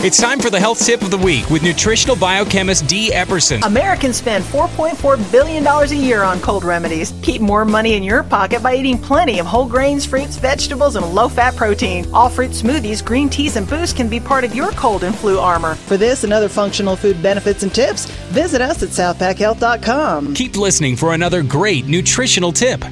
It's time for the health tip of the week with nutritional biochemist Dee Epperson. Americans spend $4.4 billion a year on cold remedies. Keep more money in your pocket by eating plenty of whole grains, fruits, vegetables, and low fat protein. All fruit smoothies, green teas, and boosts can be part of your cold and flu armor. For this and other functional food benefits and tips, visit us at SouthPacHealth.com. Keep listening for another great nutritional tip.